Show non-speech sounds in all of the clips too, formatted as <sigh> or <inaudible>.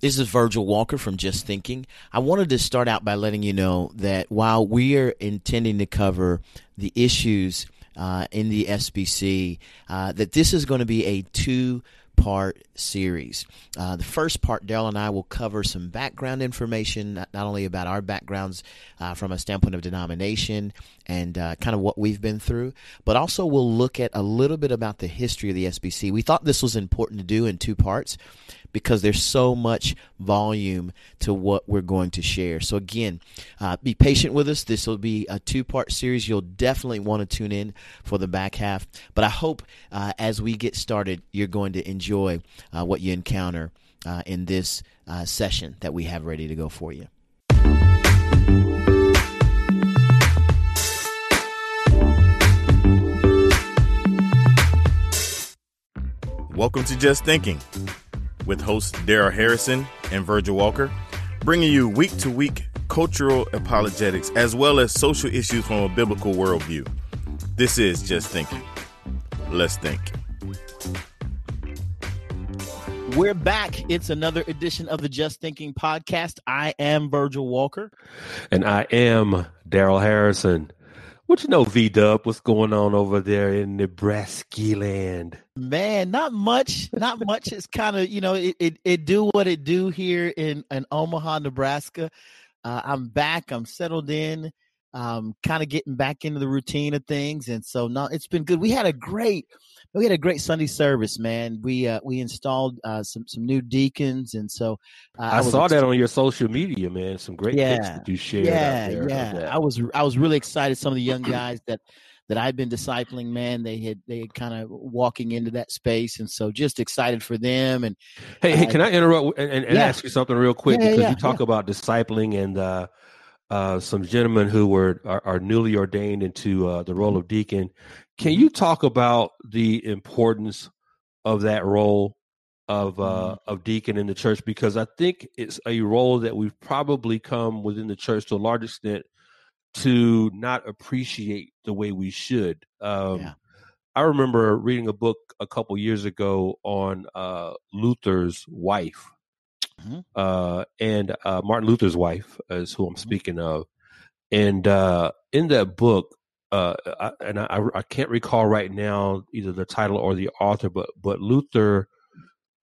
This is Virgil Walker from Just Thinking. I wanted to start out by letting you know that while we are intending to cover the issues uh, in the SBC, uh, that this is going to be a two part series. Uh, the first part, Darrell and I will cover some background information, not, only about our backgrounds uh, from a standpoint of denomination and uh, kind of what we've been through, but also we'll look at a little bit about the history of the SBC. We thought this was important to do in two parts because there's so much volume to what we're going to share. So, again, uh, be patient with us. This will be a two part series. You'll definitely want to tune in for the back half. But I hope uh, as we get started, you're going to enjoy uh, what you encounter uh, in this uh, session that we have ready to go for you. Welcome to Just Thinking with hosts Darrell Harrison and Virgil Walker, bringing you week to week cultural apologetics as well as social issues from a biblical worldview. This is Just Thinking. Let's think. We're back. It's another edition of the Just Thinking podcast. I am Virgil Walker. And I am Darrell Harrison. What you know, V Dub? What's going on over there in Nebraska land? Man, not much. Not much. It's kind of you know it, it, it do what it do here in in Omaha, Nebraska. Uh, I'm back. I'm settled in. Um, kind of getting back into the routine of things, and so no, it's been good. We had a great we had a great Sunday service, man. We uh, we installed uh, some some new deacons, and so uh, I, I saw ex- that on your social media, man. Some great yeah, pics that you shared. Yeah, yeah. I was I was really excited. Some of the young guys that that I've been discipling, man, they had they had kind of walking into that space, and so just excited for them. And hey, hey, can I interrupt and, and, and yeah. ask you something real quick yeah, because yeah, you talk about discipling and. uh uh, some gentlemen who were are, are newly ordained into uh, the role of deacon. Can you talk about the importance of that role of uh, mm-hmm. of deacon in the church? Because I think it's a role that we've probably come within the church to a large extent to not appreciate the way we should. Um, yeah. I remember reading a book a couple years ago on uh, Luther's wife, mm-hmm. uh, and uh, Martin Luther's wife is who I'm mm-hmm. speaking of. And uh, in that book, uh, I, and I, I, can't recall right now either the title or the author, but but Luther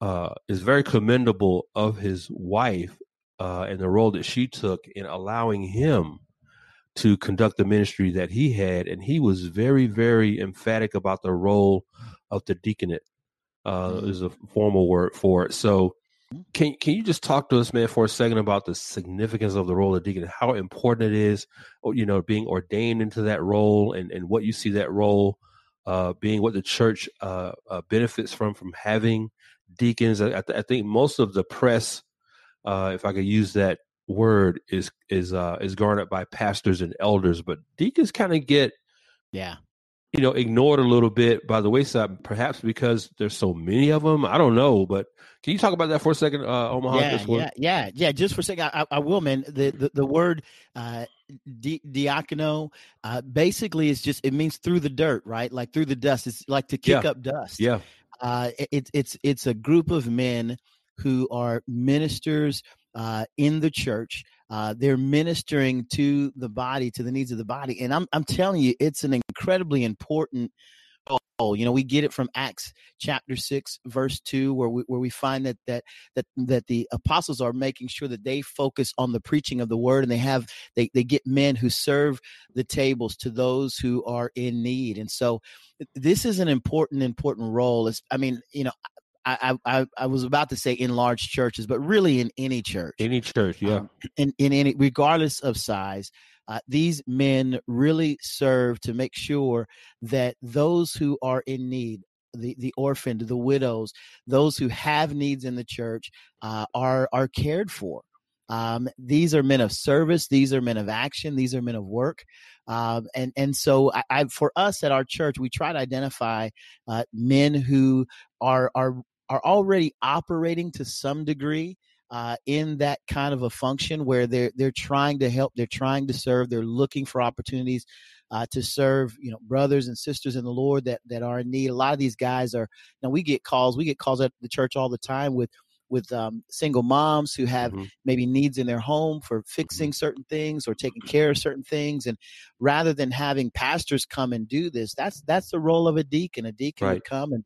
uh, is very commendable of his wife uh, and the role that she took in allowing him to conduct the ministry that he had, and he was very very emphatic about the role of the deaconate. Uh, mm-hmm. Is a formal word for it. So can can you just talk to us, man, for a second about the significance of the role of deacon, how important it is, you know, being ordained into that role, and and what you see that role uh, being, what the church uh, uh, benefits from from having deacons. I, I, think most of the press, uh, if I could use that word, is is uh, is garnered by pastors and elders, but deacons kind of get yeah you know, ignored a little bit by the wayside, perhaps because there's so many of them. I don't know, but can you talk about that for a second, uh, Omaha? Yeah, yeah, yeah, yeah. Just for a second, I, I will, man. The the, the word uh, di- diacono uh, basically is just it means through the dirt, right? Like through the dust. It's like to kick yeah. up dust. Yeah. Uh, it, it's it's a group of men who are ministers uh, in the church. Uh, they're ministering to the body, to the needs of the body, and I'm I'm telling you, it's an incredibly important role. You know, we get it from Acts chapter six, verse two, where we where we find that that that that the apostles are making sure that they focus on the preaching of the word, and they have they they get men who serve the tables to those who are in need, and so this is an important important role. It's, I mean, you know, I, I I was about to say in large churches, but really in any church, any church, yeah, um, in in any regardless of size, uh, these men really serve to make sure that those who are in need, the the orphaned, the widows, those who have needs in the church, uh, are are cared for. Um, these are men of service. These are men of action. These are men of work. Um, and and so I, I, for us at our church, we try to identify uh, men who are are are already operating to some degree uh, in that kind of a function where they're they're trying to help, they're trying to serve, they're looking for opportunities uh, to serve, you know, brothers and sisters in the Lord that that are in need. A lot of these guys are, you know, we get calls, we get calls at the church all the time with with um, single moms who have mm-hmm. maybe needs in their home for fixing certain things or taking care of certain things. And rather than having pastors come and do this, that's that's the role of a deacon. A deacon right. would come and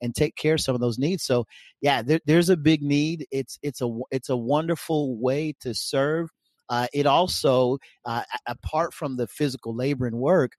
and take care of some of those needs. So yeah, there, there's a big need. It's it's a it's a wonderful way to serve. Uh, it also, uh, apart from the physical labor and work,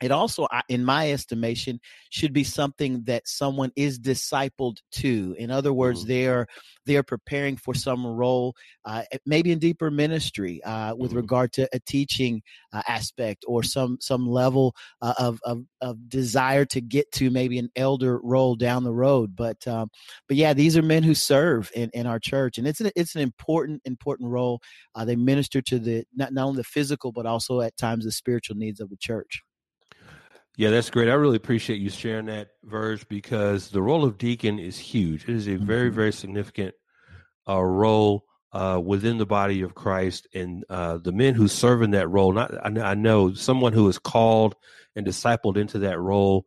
it also in my estimation should be something that someone is discipled to in other words mm-hmm. they're they're preparing for some role uh, maybe in deeper ministry uh, with mm-hmm. regard to a teaching uh, aspect or some some level uh, of, of, of desire to get to maybe an elder role down the road but um, but yeah these are men who serve in, in our church and it's an, it's an important important role uh, they minister to the not, not only the physical but also at times the spiritual needs of the church yeah, that's great. I really appreciate you sharing that, Verge, because the role of deacon is huge. It is a very, mm-hmm. very significant uh, role uh, within the body of Christ, and uh, the men who serve in that role. Not, I, I know someone who is called and discipled into that role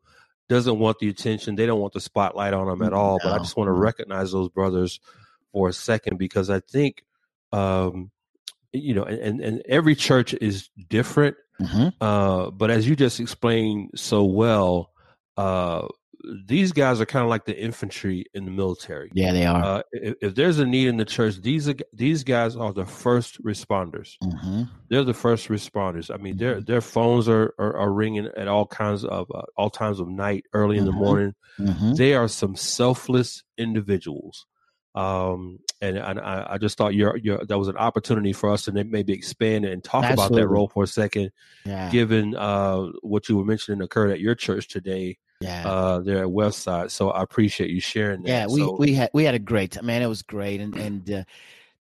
doesn't want the attention. They don't want the spotlight on them at all. No. But I just want to recognize those brothers for a second because I think, um, you know, and, and every church is different Mm-hmm. Uh, but as you just explained so well, uh, these guys are kind of like the infantry in the military. Yeah, they are. Uh, if, if, there's a need in the church, these are, these guys are the first responders. Mm-hmm. They're the first responders. I mean, mm-hmm. their their phones are, are, are ringing at all kinds of uh, all times of night, early in the mm-hmm. morning. Mm-hmm. They are some selfless individuals. Um, and, and I, I, just thought your your that was an opportunity for us to maybe expand and talk Absolutely. about that role for a second, yeah. given uh, what you were mentioning occurred at your church today. Yeah, uh, there at Westside. So I appreciate you sharing that. Yeah, we so, we had we had a great time, man. It was great, and <clears throat> and uh,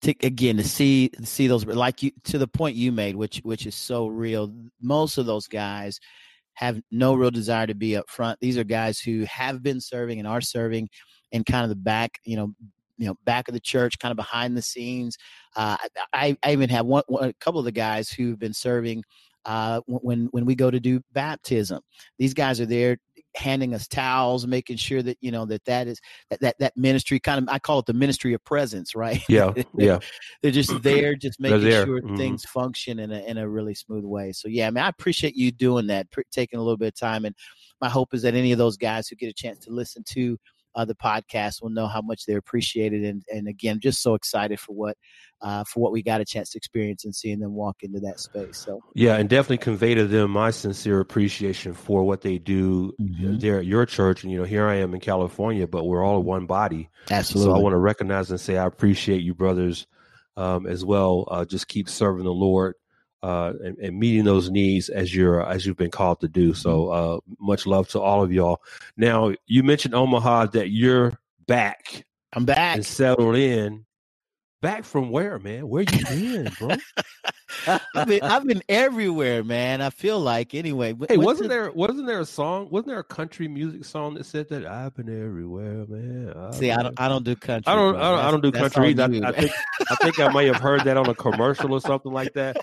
to, again to see see those like you to the point you made, which which is so real. Most of those guys have no real desire to be up front. These are guys who have been serving and are serving in kind of the back, you know, you know back of the church, kind of behind the scenes. Uh, I, I even have one, one, a couple of the guys who've been serving uh, when when we go to do baptism. These guys are there handing us towels, making sure that you know that that is that that, that ministry kind of I call it the ministry of presence, <laughs> right? Yeah, yeah. They're just there, just making sure mm-hmm. things function in a in a really smooth way. So yeah, I mean, I appreciate you doing that, taking a little bit of time, and my hope is that any of those guys who get a chance to listen to uh, the podcast will know how much they're appreciated. And, and again, just so excited for what uh, for what we got a chance to experience and seeing them walk into that space. So yeah, and definitely convey to them my sincere appreciation for what they do mm-hmm. there at your church. And you know, here I am in California, but we're all one body. Absolutely. So I want to recognize and say I appreciate you, brothers, um, as well. Uh, just keep serving the Lord uh, and, and, meeting those needs as you're as you've been called to do. So mm-hmm. uh, much love to all of y'all. Now you mentioned Omaha that you're back. I'm back and settled in. Back from where, man? Where you been, bro? <laughs> <laughs> I've been I've been everywhere, man. I feel like anyway. Hey, wasn't the... there wasn't there a song? Wasn't there a country music song that said that I've been everywhere, man? I've See. I don't I don't do country. I don't I don't, I don't, do country. I, I, think I think I may have heard that on a commercial or something like that.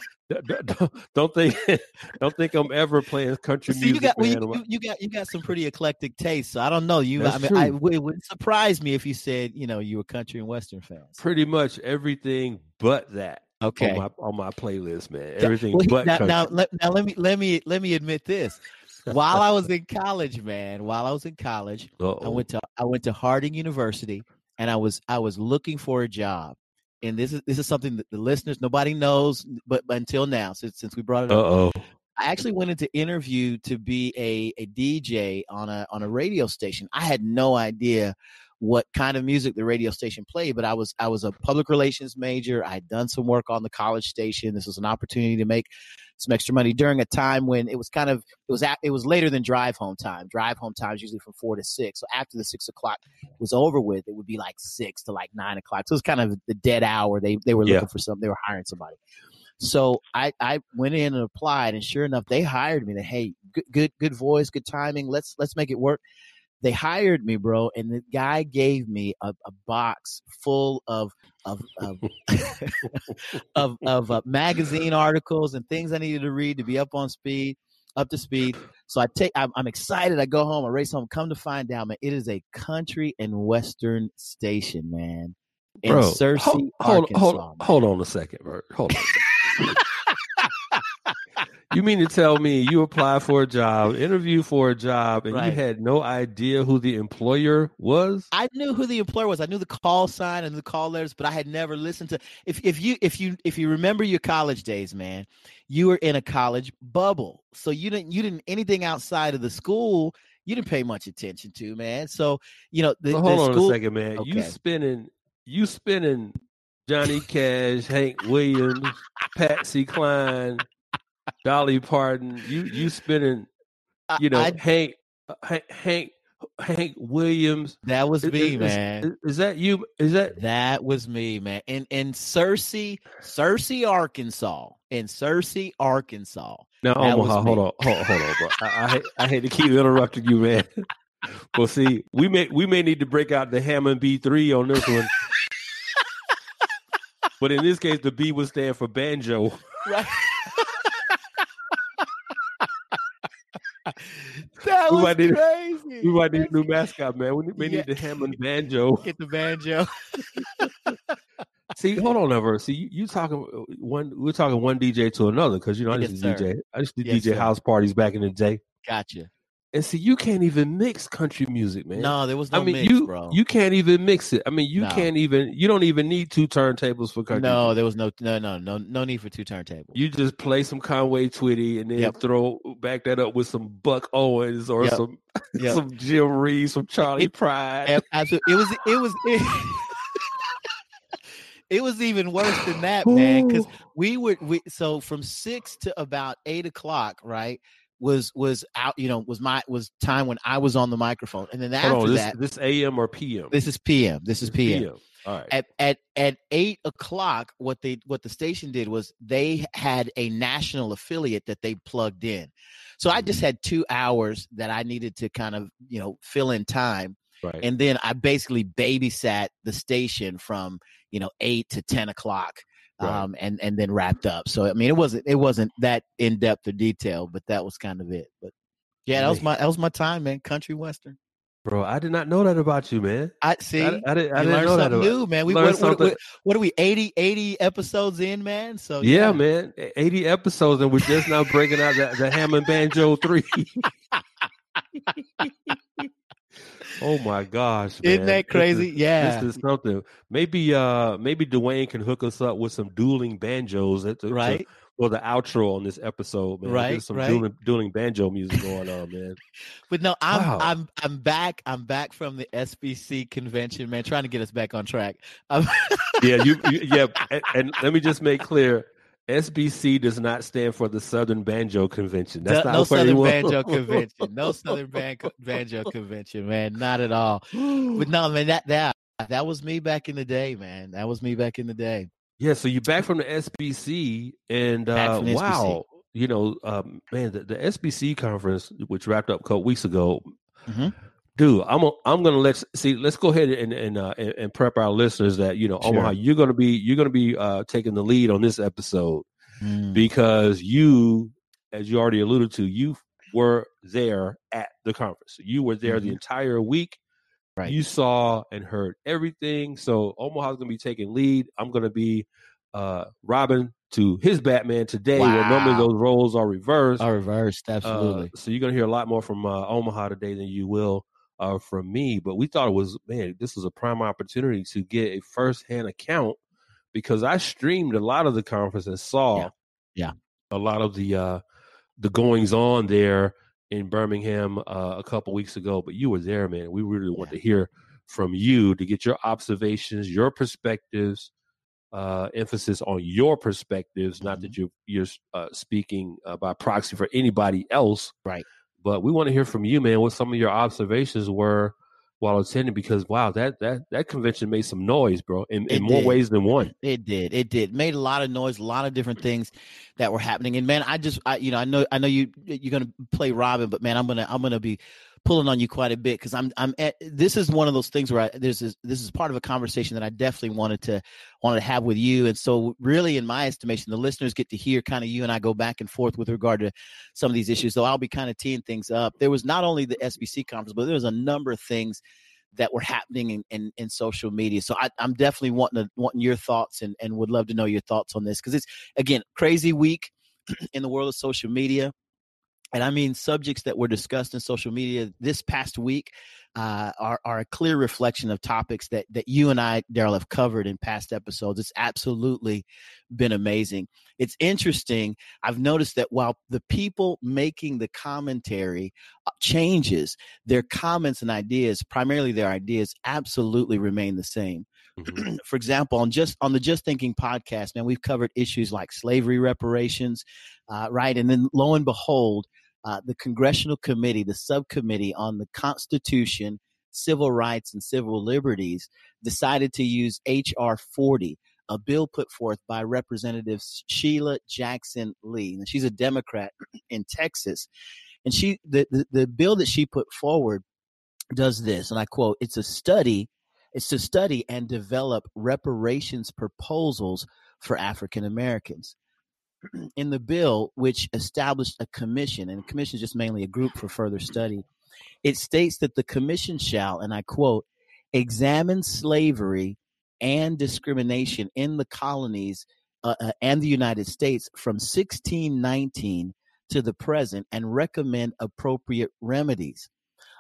Don't think <laughs> don't think I'm ever playing country See, music. You got, well, you, you, got you got some pretty eclectic taste. So I don't know. You That's I mean, I, it would surprise me if you said you know you were country and western fans. Pretty much everything but that. Okay. On my, on my playlist, man. Everything well, but now, now, let, now let me let me let me admit this. while I was <laughs> in college, man, while I was in college, Uh-oh. I went to I went to Harding University and I was I was looking for a job. And this is this is something that the listeners nobody knows but, but until now since since we brought it up. Uh-oh. I actually went into interview to be a, a DJ on a on a radio station. I had no idea what kind of music the radio station played, but I was I was a public relations major. I'd done some work on the college station. This was an opportunity to make some extra money during a time when it was kind of it was at, it was later than drive home time. Drive home time is usually from four to six. So after the six o'clock was over with, it would be like six to like nine o'clock. So it was kind of the dead hour. They they were looking yeah. for something. They were hiring somebody. So I, I went in and applied, and sure enough, they hired me. That hey, good, good, good voice, good timing. Let's let's make it work they hired me, bro, and the guy gave me a, a box full of of of <laughs> of, of uh, magazine articles and things I needed to read to be up on speed, up to speed. So I take, I'm, I'm excited. I go home, I race home. Come to find out, man, it is a country and western station, man. in Bro, Searcy, hold, hold, hold, hold, on a second, bro. Hold on. You mean to tell me you applied for a job, interview for a job, and right. you had no idea who the employer was? I knew who the employer was. I knew the call sign and the call letters, but I had never listened to. If if you if you if you remember your college days, man, you were in a college bubble, so you didn't you didn't anything outside of the school. You didn't pay much attention to, man. So you know, the, so hold the on school, a second, man. Okay. You spending you spending Johnny Cash, Hank Williams, Patsy Cline, Dolly Parton. You you spinning, you know, I, Hank, uh, Hank Hank Hank Williams. That was me, is, man. Is, is, that you? Is that that was me, man? In in Searcy, Searcy, Arkansas. In Searcy, Arkansas. Now, Omaha, hold on, hold, on, hold on, bro. I, I, I hate to keep interrupting you, man. well, see, we may we may need to break out the Hammond B three on this one. but in this case, the B would stand for banjo. <laughs> Right. <laughs> that we was might need, crazy. We might need a new mascot, man. We may yeah. need the Hammond banjo. <laughs> Get the banjo. <laughs> See, hold on, ever. See, you, you, talking uh, one? We're talking one DJ to another because you know I used to DJ. I used to yes, DJ sir. house parties back in the day. Gotcha. And see, you can't even mix country music, man. No, there was no I mean, mix, you, bro. You can't even mix it. I mean, you no. can't even. You don't even need two turntables for country. No, music. there was no, no, no, no, no need for two turntables. You just play some Conway Twitty and then yep. throw back that up with some Buck Owens or yep. some <laughs> yep. some Jim Reeves, some Charley it, Pride. Absolutely, it was it was. <laughs> It, <laughs> it was even worse than that, man. Because we would we so from six to about eight o'clock, right? Was was out you know was my was time when i was on the microphone and then after on, this, that this am or pm this is pm this is pm, PM. All right. At at at eight o'clock, what they what the station did was they had a national affiliate that they plugged in. So I just mm-hmm. had two hours that I needed to kind of you know fill in time, right. and then I basically babysat the station from you know eight to ten o'clock right. um, and and then wrapped up. So I mean, it wasn't it wasn't that in depth or detail, but that was kind of it. But yeah, that was my that was my time, man. Country western. Bro, I did not know that about you, man. I see. I, I, did, I didn't know something that new, man. We what, what, what, what, are we 80, 80 episodes in, man? So yeah, yeah, man, eighty episodes, and we're just now breaking out the, the Hammond Banjo three. <laughs> <laughs> Oh my gosh, man. Isn't that crazy? This is, yeah. This is something. Maybe uh maybe Dwayne can hook us up with some dueling banjos at the, right. To, for the outro on this episode, man. Right. There's some right. Dueling, dueling banjo music going on, man. <laughs> but no, I'm wow. I'm I'm back. I'm back from the SBC convention, man, trying to get us back on track. <laughs> yeah, you, you yeah, and, and let me just make clear SBC does not stand for the Southern Banjo Convention. That's no, not no Southern Banjo Convention. No <laughs> Southern Ban- Banjo Convention, man. Not at all. But no, man, that that that was me back in the day, man. That was me back in the day. Yeah, so you're back from the SBC, and uh, wow, SBC. you know, um, man, the, the, SBC conference, which wrapped up a couple weeks ago, mm-hmm. Dude, I'm a, I'm gonna let see. Let's go ahead and and uh, and, prep our listeners that you know, sure. Omaha, you're gonna be you're gonna be uh, taking the lead on this episode mm. because you, as you already alluded to, you were there at the conference. You were there mm-hmm. the entire week. Right. You saw and heard everything. So Omaha's gonna be taking lead. I'm gonna be uh Robin to his Batman today, wow. where normally those roles are reversed. Are reversed, absolutely. Uh, so you're gonna hear a lot more from uh, Omaha today than you will uh, from me. But we thought it was man, this was a prime opportunity to get a first hand account because I streamed a lot of the conference and saw yeah, yeah. a lot of the uh the goings on there in Birmingham uh, a couple weeks ago, but you were there, man. We really yeah. want to hear from you to get your observations, your perspectives, uh, emphasis on your perspectives. Mm-hmm. Not that mm-hmm. you're you're uh, speaking uh, by proxy for anybody else, right? But we want to hear from you, man. What some of your observations were while attending because wow that that that convention made some noise bro in, in more ways than one. It did. It did. Made a lot of noise a lot of different things that were happening. And man i just i you know i know i know you you're gonna play robin but man i'm gonna i'm gonna be pulling on you quite a bit because I'm I'm at, this is one of those things where I, there's this, this is part of a conversation that I definitely wanted to wanted to have with you, and so really, in my estimation, the listeners get to hear kind of you and I go back and forth with regard to some of these issues. So I'll be kind of teeing things up. There was not only the SBC conference, but there was a number of things that were happening in, in, in social media. So I, I'm definitely wanting to, wanting your thoughts and, and would love to know your thoughts on this because it's again crazy week <clears throat> in the world of social media and I mean subjects that were discussed in social media this past week uh, are, are a clear reflection of topics that that you and I, Darrell, have covered in past episodes. It's absolutely been amazing. It's interesting. I've noticed that while the people making the commentary uh, changes, their comments and ideas, primarily their ideas, absolutely remain the same. Mm-hmm. <clears throat> For example, on just on the Just Thinking podcast, man, we've covered issues like slavery reparations, uh, right? And then lo and behold, uh, the Congressional Committee, the subcommittee on the Constitution, Civil Rights, and Civil Liberties, decided to use H.R. 40, a bill put forth by Representative Sheila Jackson Lee. she's a Democrat <clears throat> in Texas. And she the, the, the bill that she put forward does this, and I quote, it's a study, it's to study and develop reparations proposals for African Americans. <clears throat> in the bill, which established a commission, and a commission is just mainly a group for further study, it states that the commission shall, and I quote, examine slavery and discrimination in the colonies uh, uh, and the United States from 1619 to the present and recommend appropriate remedies.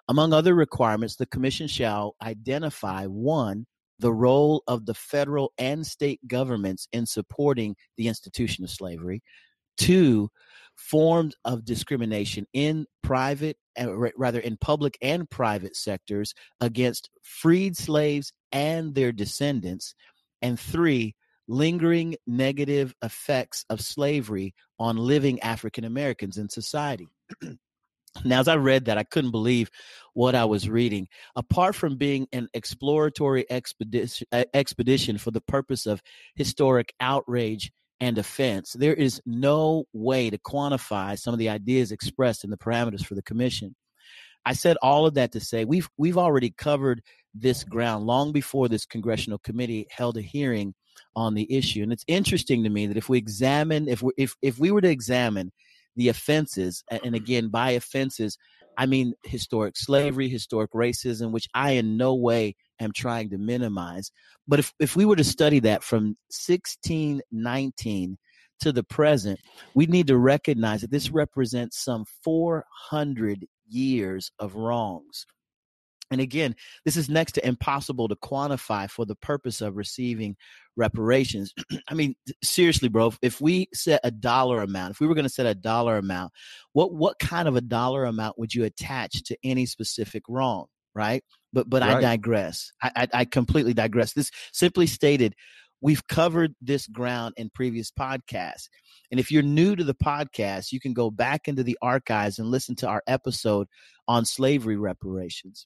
Among other requirements, the commission shall identify one, the role of the federal and state governments in supporting the institution of slavery. Two, forms of discrimination in private, uh, rather in public and private sectors against freed slaves and their descendants. And three, lingering negative effects of slavery on living African Americans in society. <clears throat> Now, as I read that, I couldn't believe what I was reading. Apart from being an exploratory expedition, expedition for the purpose of historic outrage and offense, there is no way to quantify some of the ideas expressed in the parameters for the commission. I said all of that to say we've we've already covered this ground long before this congressional committee held a hearing on the issue, and it's interesting to me that if we examine if we if if we were to examine the offenses, and mm-hmm. again, by offenses, I mean historic slavery, historic racism, which I in no way am trying to minimize. But if, if we were to study that from 1619 to the present, we need to recognize that this represents some 400 years of wrongs. And again, this is next to impossible to quantify for the purpose of receiving reparations. <clears throat> I mean, seriously, bro, if we set a dollar amount, if we were going to set a dollar amount, what what kind of a dollar amount would you attach to any specific wrong, right? But but right. I digress. I, I I completely digress. This simply stated, we've covered this ground in previous podcasts. And if you're new to the podcast, you can go back into the archives and listen to our episode on slavery reparations.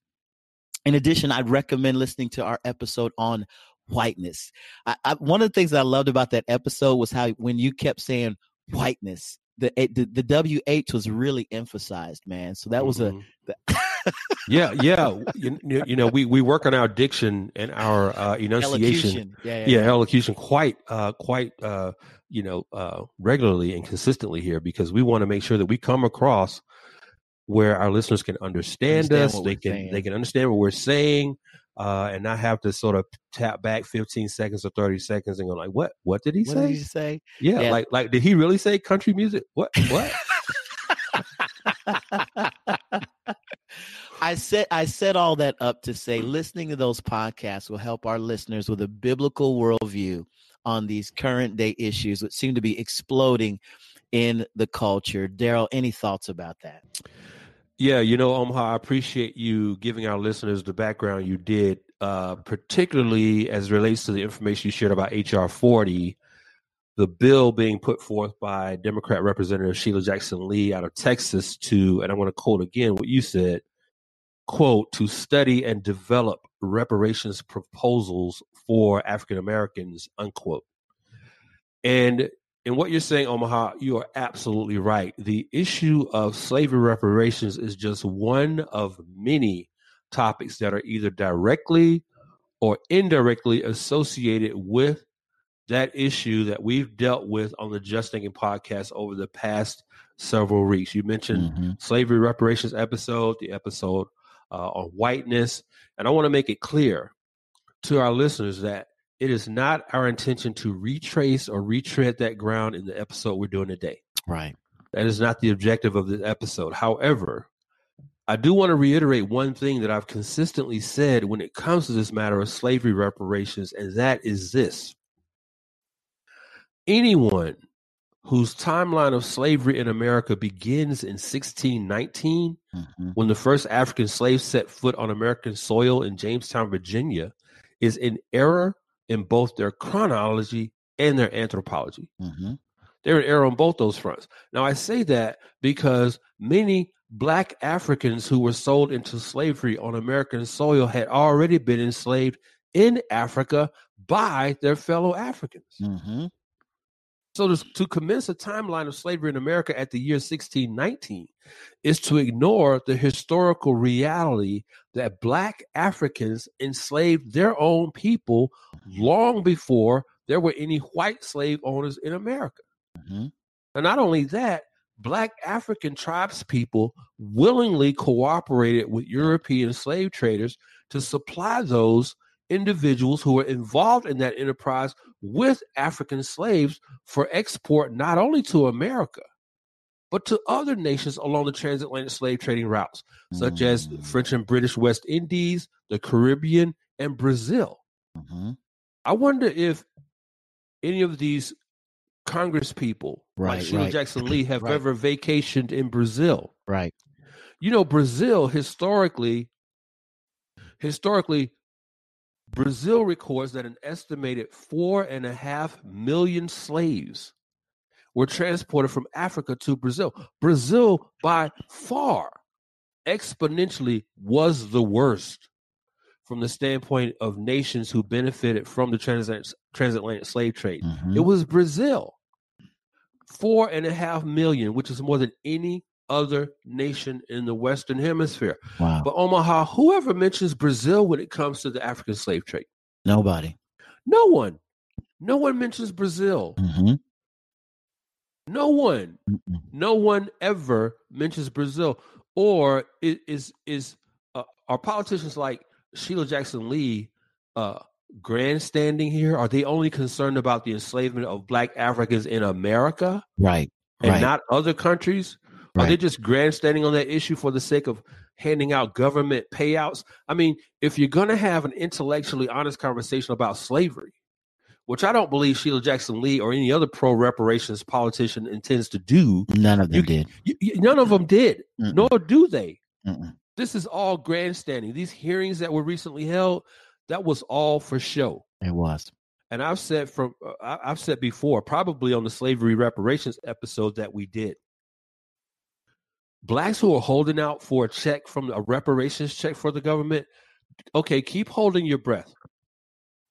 In addition, I'd recommend listening to our episode on whiteness. I, I, one of the things that I loved about that episode was how when you kept saying whiteness, the the, the WH was really emphasized, man. So that was mm-hmm. a. The yeah, yeah. <laughs> You, you, know, we, we work on our diction and our uh, enunciation. Elocution. Yeah, yeah, yeah, elocution quite uh, quite uh, you know uh, regularly and consistently here because we want to make sure that we come across where our listeners can understand, understand us. They can saying. they can understand what we're saying, uh, and not have to sort of tap back 15 seconds or 30 seconds and go like, "What? What did he what say? Did he say? Yeah, yeah, like like did he really say country music? What? What? <laughs> I said I set all that up to say listening to those podcasts will help our listeners with a biblical worldview on these current day issues which seem to be exploding in the culture. Darrell, any thoughts about that? Yeah, you know, Omaha, I appreciate you giving our listeners the background you did, uh, particularly as relates to the information you shared about HR 40, the bill being put forth by Democrat Representative Sheila Jackson Lee out of Texas to, and I want to quote again what you said, quote, to study and develop reparations proposals for African Americans, unquote. And in what you're saying, Omaha, you are absolutely right. The issue of slavery reparations is just one of many topics that are either directly or indirectly associated with that issue that we've dealt with on the Just Thinking podcast over the past several weeks. You mentioned mm-hmm. slavery reparations episode, the episode uh, on whiteness. And I want to make it clear to our listeners that it is not our intention to retrace or retread that ground in the episode we're doing today. Right. That is not the objective of this episode. However, I do want to reiterate one thing that I've consistently said when it comes to this matter of slavery reparations, and that is this anyone whose timeline of slavery in America begins in 1619, mm-hmm. when the first African slaves set foot on American soil in Jamestown, Virginia, is in error in both their chronology and their anthropology. Mm-hmm. They're in error on both those fronts. Now, I say that because many black Africans who were sold into slavery on American soil had already been enslaved in Africa by their fellow Africans. Mm-hmm. So to, commence a timeline of slavery in America at the year 1619 is to ignore the historical reality that black Africans enslaved their own people long before there were any white slave owners in America. Mm-hmm. And not only that, black African tribes people willingly cooperated with European slave traders to supply those individuals who were involved in that enterprise with African slaves for export not only to America, but to other nations along the transatlantic slave trading routes, such mm-hmm. as mm. French and British West Indies, the Caribbean, and Brazil. Mm-hmm. I wonder if any of these Congress people, right, like Sheila right. Jackson <clears throat> Lee, have right. ever vacationed in Brazil. Right. You know, Brazil historically, historically, Brazil records that an estimated four and a half million slaves were transported from Africa to Brazil. Brazil, by far, exponentially was the worst from the standpoint of nations who benefited from the transatlantic, transatlantic slave trade. Mm-hmm. It was Brazil. Four and a half million, which is more than any other nation in the Western Hemisphere. Wow. But Omaha, whoever mentions Brazil when it comes to the African slave trade? Nobody. No one. No one mentions Brazil. Mm-hmm. No one. Mm-mm. No one ever mentions Brazil. Or is is uh, are politicians like Sheila Jackson Lee uh, grandstanding here? Are they only concerned about the enslavement of Black Africans in America, right, and right. not other countries? Right. Are they just grandstanding on that issue for the sake of handing out government payouts? I mean, if you're going to have an intellectually honest conversation about slavery, which I don't believe Sheila Jackson Lee or any other pro reparations politician intends to do, none of them you, did. You, you, none of them did, Mm-mm. nor do they. Mm-mm. This is all grandstanding. These hearings that were recently held, that was all for show. It was. And I've said from uh, I've said before, probably on the slavery reparations episode that we did, blacks who are holding out for a check from a reparations check for the government, okay, keep holding your breath.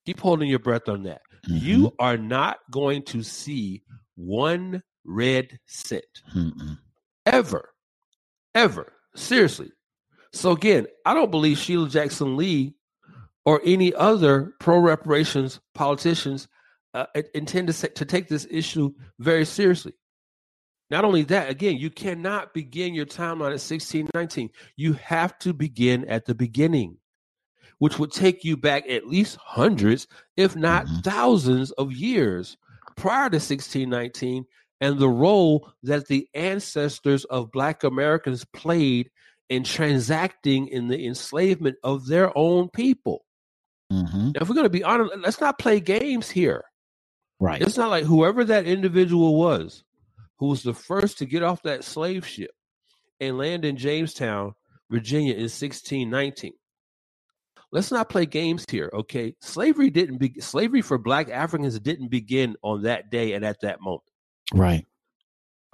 Keep holding your breath on that. Mm-hmm. You are not going to see one red cent mm ever, ever. Seriously. So again, I don't believe Sheila Jackson Lee or any other pro reparations politicians uh, intend to, to take this issue very seriously. Not only that, again, you cannot begin your timeline at 1619. You have to begin at the beginning, which would take you back at least hundreds, if not mm-hmm. thousands of years prior to 1619 and the role that the ancestors of Black Americans played in transacting in the enslavement of their own people. Mm-hmm. Now, if we're going to be honest, let's not play games here. Right. It's not like whoever that individual was who was the first to get off that slave ship and land in Jamestown, Virginia in 1619. Let's not play games here, okay? Slavery didn't be slavery for black Africans didn't begin on that day and at that moment. Right.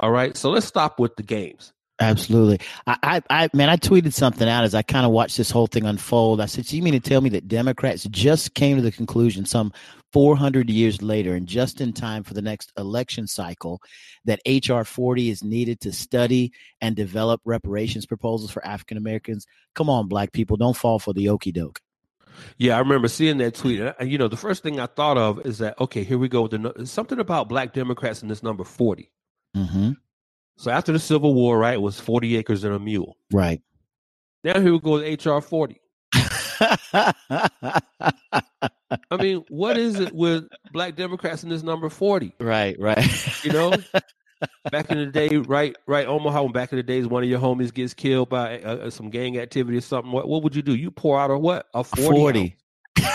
All right. So let's stop with the games. Absolutely. I, I, I, man, I tweeted something out as I kind of watched this whole thing unfold. I said, so you mean to tell me that Democrats just came to the conclusion some 400 years later and just in time for the next election cycle that HR 40 is needed to study and develop reparations proposals for African Americans? Come on, black people, don't fall for the okey doke. Yeah, I remember seeing that tweet. And, you know, the first thing I thought of is that, okay, here we go with the, something about black Democrats in this number 40. Mm-hmm. So after the Civil War, right, it was 40 acres and a mule. Right. Now here we go with HR 40. <laughs> I mean, what is it with black Democrats in this number 40? Right, right. You know, <laughs> back in the day, right, right, Omaha, when back in the days one of your homies gets killed by uh, uh some gang activity or something, what, what would you do? You pour out a what? A 40. 40. <laughs>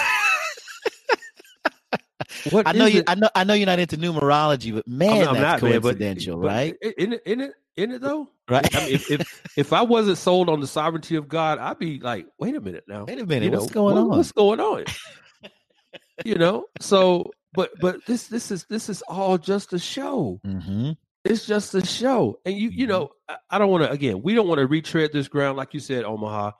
what I know you. It? I know. I know you're not into numerology, but man, I'm, that's not, coincidental, man, but, right? It, in it, in it though, right? I mean, if, if, if I wasn't sold on the sovereignty of God, I'd be like, wait a minute now, wait a minute, you what's know, going what, on? What's going on? <laughs> you know, so but but this this is this is all just a show. Mm-hmm. It's just a show, and you you mm-hmm. know, I, I don't want to again. We don't want to retread this ground, like you said, Omaha.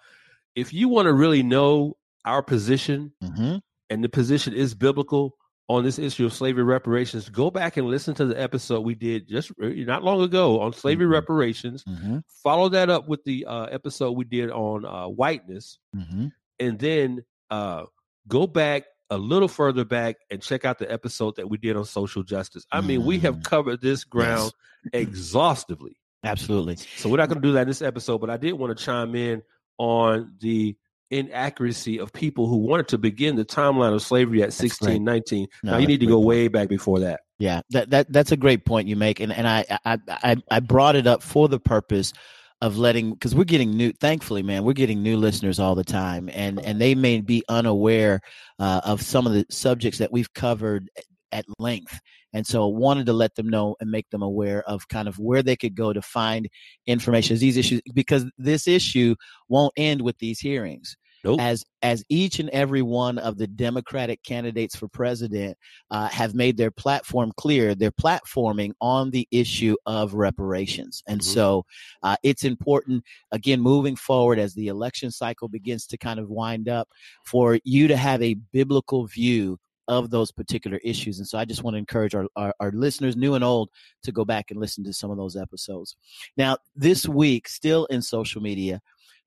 If you want to really know our position, mm-hmm. and the position is biblical, on this issue of slavery reparations, go back and listen to the episode we did just uh, not long ago on slavery mm-hmm. reparations. Mm-hmm. Follow that up with the uh, episode we did on uh, whiteness, mm-hmm. and then uh, go back a little further back and check out the episode that we did on social justice. I mean, we have mm. covered this ground yes. exhaustively. Absolutely. So we're not going to do that in this episode, but I did want to chime in on the inaccuracy of people who wanted to begin the timeline of slavery at sixteen nineteen. No, now you need to go point. way back before that. Yeah, that, that that's a great point you make, and and I I I, I brought it up for the purpose of letting because we're getting new thankfully man we're getting new listeners all the time and and they may be unaware uh, of some of the subjects that we've covered at length and so wanted to let them know and make them aware of kind of where they could go to find information these issues because this issue won't end with these hearings Nope. As as each and every one of the Democratic candidates for president uh, have made their platform clear, they're platforming on the issue of reparations, and mm-hmm. so uh, it's important again moving forward as the election cycle begins to kind of wind up for you to have a biblical view of those particular issues. And so I just want to encourage our, our, our, listeners, new and old, to go back and listen to some of those episodes. Now, this week, still in social media,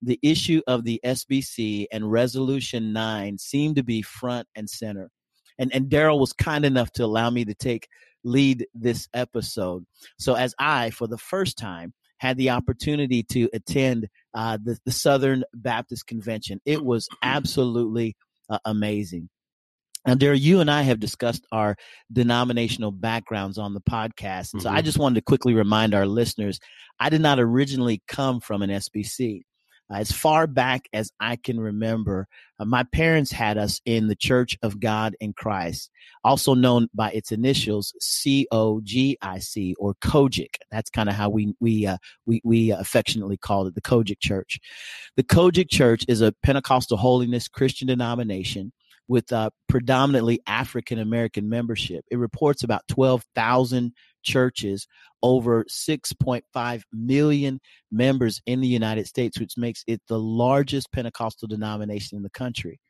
the issue of the SBC and Resolution 9 seemed to be front and center. And, and Darrell was kind enough to allow me to take lead this episode. So as I, for the first time, had the opportunity to attend uh, the, the Southern Baptist Convention, it was <clears throat> absolutely uh, amazing. Now, Darrell, you and I have discussed our denominational backgrounds on the podcast. And so mm-hmm. I just wanted to quickly remind our listeners I did not originally come from an SBC. Uh, as far back as I can remember, uh, my parents had us in the Church of God in Christ, also known by its initials C O G I C or COGIC. That's kind of how we we uh, we we affectionately called it the COGIC Church. The COGIC Church is a Pentecostal holiness Christian denomination with uh, predominantly African American membership. It reports about 12,000 churches, over 6.5 million members in the United States, which makes it the largest Pentecostal denomination in the country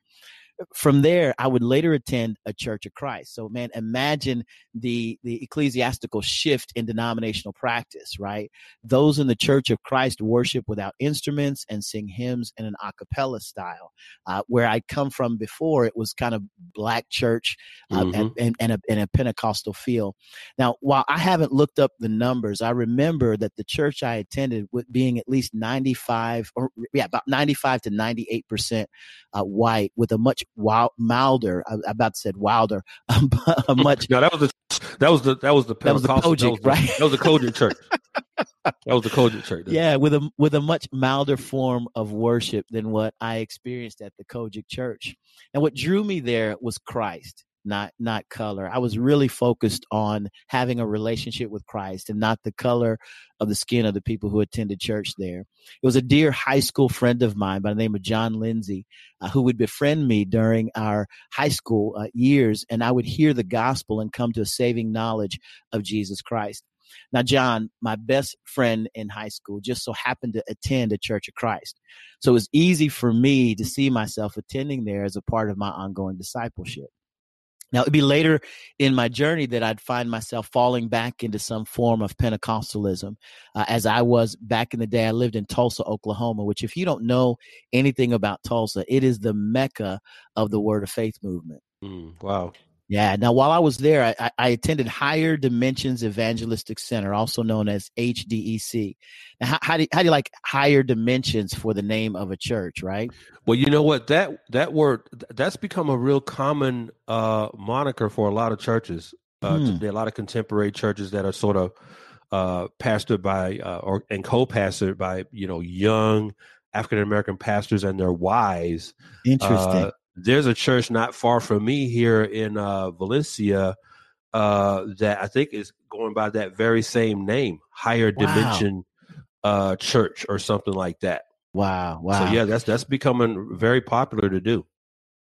from there, I would later attend a Church of Christ. So, man, imagine the the ecclesiastical shift in denominational practice, right? Those in the Church of Christ worship without instruments and sing hymns in an a cappella style. Uh, where I come from before, it was kind of black church uh, mm-hmm. and, and, and, a, and a Pentecostal feel. Now, while I haven't looked up the numbers, I remember that the church I attended, with being at least ninety five or yeah, about ninety five to ninety eight percent uh, white, with a much wild, milder. I, I about said wilder, <laughs> a <laughs> much. no, that was the that was the that was the that was the COGIC, right? That was the COGIC church. <laughs> that was the COGIC church. Yeah, with a with a much milder form of worship than what I experienced at the COGIC church. And what drew me there was Christ not not color. I was really focused on having a relationship with Christ and not the color of the skin of the people who attended church there. It was a dear high school friend of mine by the name of John Lindsay uh, who would befriend me during our high school uh, years, and I would hear the gospel and come to a saving knowledge of Jesus Christ. Now, John, my best friend in high school, just so happened to attend a Church of Christ. So it was easy for me to see myself attending there as a part of my ongoing discipleship. Now, it'd be later in my journey that I'd find myself falling back into some form of Pentecostalism. Uh, as I was back in the day, I lived in Tulsa, Oklahoma, which, if you don't know anything about Tulsa, it is the mecca of the Word of Faith movement. Mm, wow. Yeah. Now, while I was there, I, I attended Higher Dimensions Evangelistic Center, also known as HDEC. Now, how, how, do you, how do you like Higher Dimensions for the name of a church, right? Well, you know what that that word that's become a real common uh, moniker for a lot of churches. Uh, hmm. Today, a lot of contemporary churches that are sort of uh, pastored by uh, or and co-pastored by you know young African American pastors and their wives. Interesting. Uh, there's a church not far from me here in uh, Valencia uh, that I think is going by that very same name, Higher wow. Dimension uh, Church or something like that. Wow! Wow! So yeah, that's that's becoming very popular to do.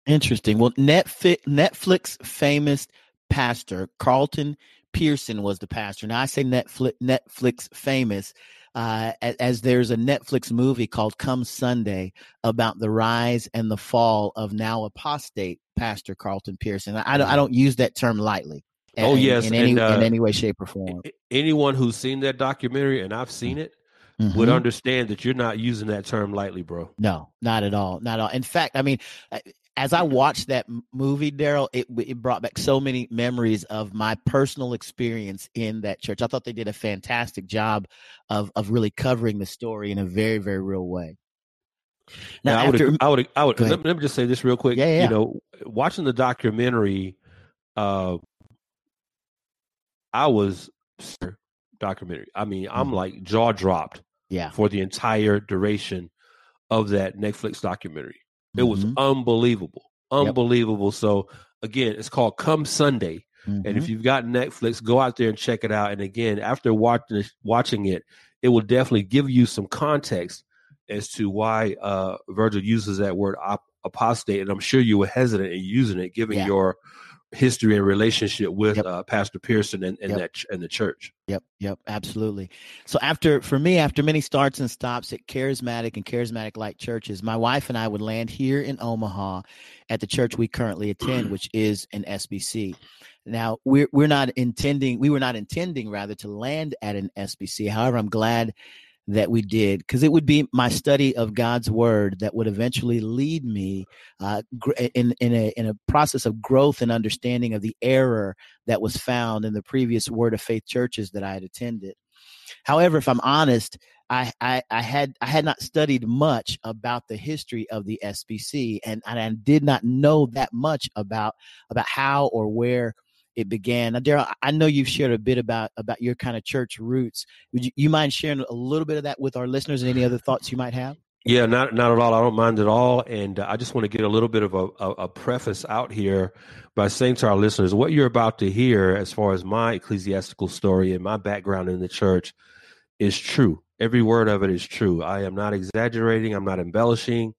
Interesting. Well, Netflix, Netflix famous pastor Carlton Pearson was the pastor. Now I say Netflix, Netflix famous uh, as, there's a Netflix movie called Come Sunday about the rise and the fall of now apostate Pastor Carlton Pearson. I, I, don't, I don't use that term lightly. oh yes, in any and, uh, in any way, shape, or form. Anyone who's seen that documentary, and I've seen it, mm-hmm. would understand that you're not using that term lightly, bro. No, not at all, not at all. In fact, I mean, as I watched that movie, Darrell, it it brought back so many memories of my personal experience in that church. I thought they did a fantastic job of of really covering the story in a very very real way. Now, now after, I would I would I would let, let, me just say this real quick. Yeah, yeah. You know, watching the documentary, uh, I was documentary. I mean, I'm mm-hmm. like jaw dropped. Yeah. For the entire duration of that Netflix documentary. It was mm-hmm. unbelievable, unbelievable. Yep. So again, it's called Come Sunday, mm-hmm. and if mm-hmm. you've got Netflix, go out there and check it out. And again, after watching watching it, it will definitely give you some context as to why uh, Virgil uses that word op- apostate. And I'm sure you were hesitant in using it, given yeah. your history and relationship with yep. uh, Pastor Pearson and, and yep. that and the church. Yep, yep, absolutely. So after for me, after many starts and stops at charismatic and charismatic like churches, my wife and I would land here in Omaha at the church we currently attend, which is an SBC. Now we're we're not intending we were not intending rather to land at an SBC. However, I'm glad that we did because it would be my study of God's word that would eventually lead me uh, in in a in a process of growth and understanding of the error that was found in the previous Word of Faith churches that I had attended. However, if I'm honest, I, I, I, had I had not studied much about the history of the SBC, and, and I did not know that much about about how or where it began. Now, Darrell, I know you've shared a bit about about your kind of church roots. Would you, you mind sharing a little bit of that with our listeners and any other thoughts you might have? Yeah, not not at all. I don't mind at all, and uh, I just want to get a little bit of a, a, a, preface out here by saying to our listeners what you're about to hear, as far as my ecclesiastical story and my background in the church, is true. Every word of it is true. I am not exaggerating. I'm not embellishing.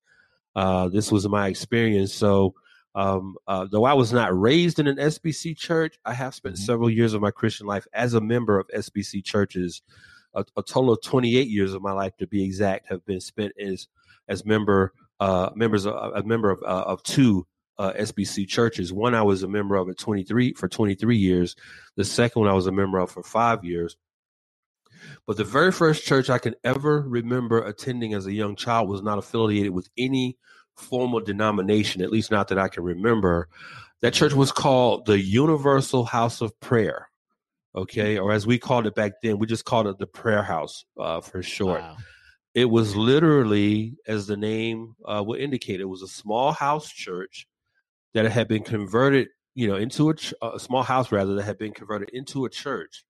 Uh, this was my experience. So um, uh, though I was not raised in an SBC church, I have spent mm-hmm. several years of my Christian life as a member of SBC churches. A, a, total of 28 years of my life, to be exact, have been spent as as member uh, members of, a member of uh, of two uh, SBC churches. One I was a member of at 23 for 23 years. The second one I was a member of for five years. But the very first church I can ever remember attending as a young child was not affiliated with any formal denomination, at least not that I can remember. That church was called the Universal House of Prayer. Okay, or as we called it back then, we just called it the Prayer House uh, for short. Wow. It was literally, as the name uh, would indicate, it was a small house church that had been converted, you know, into a, ch- a small house rather that had been converted into a church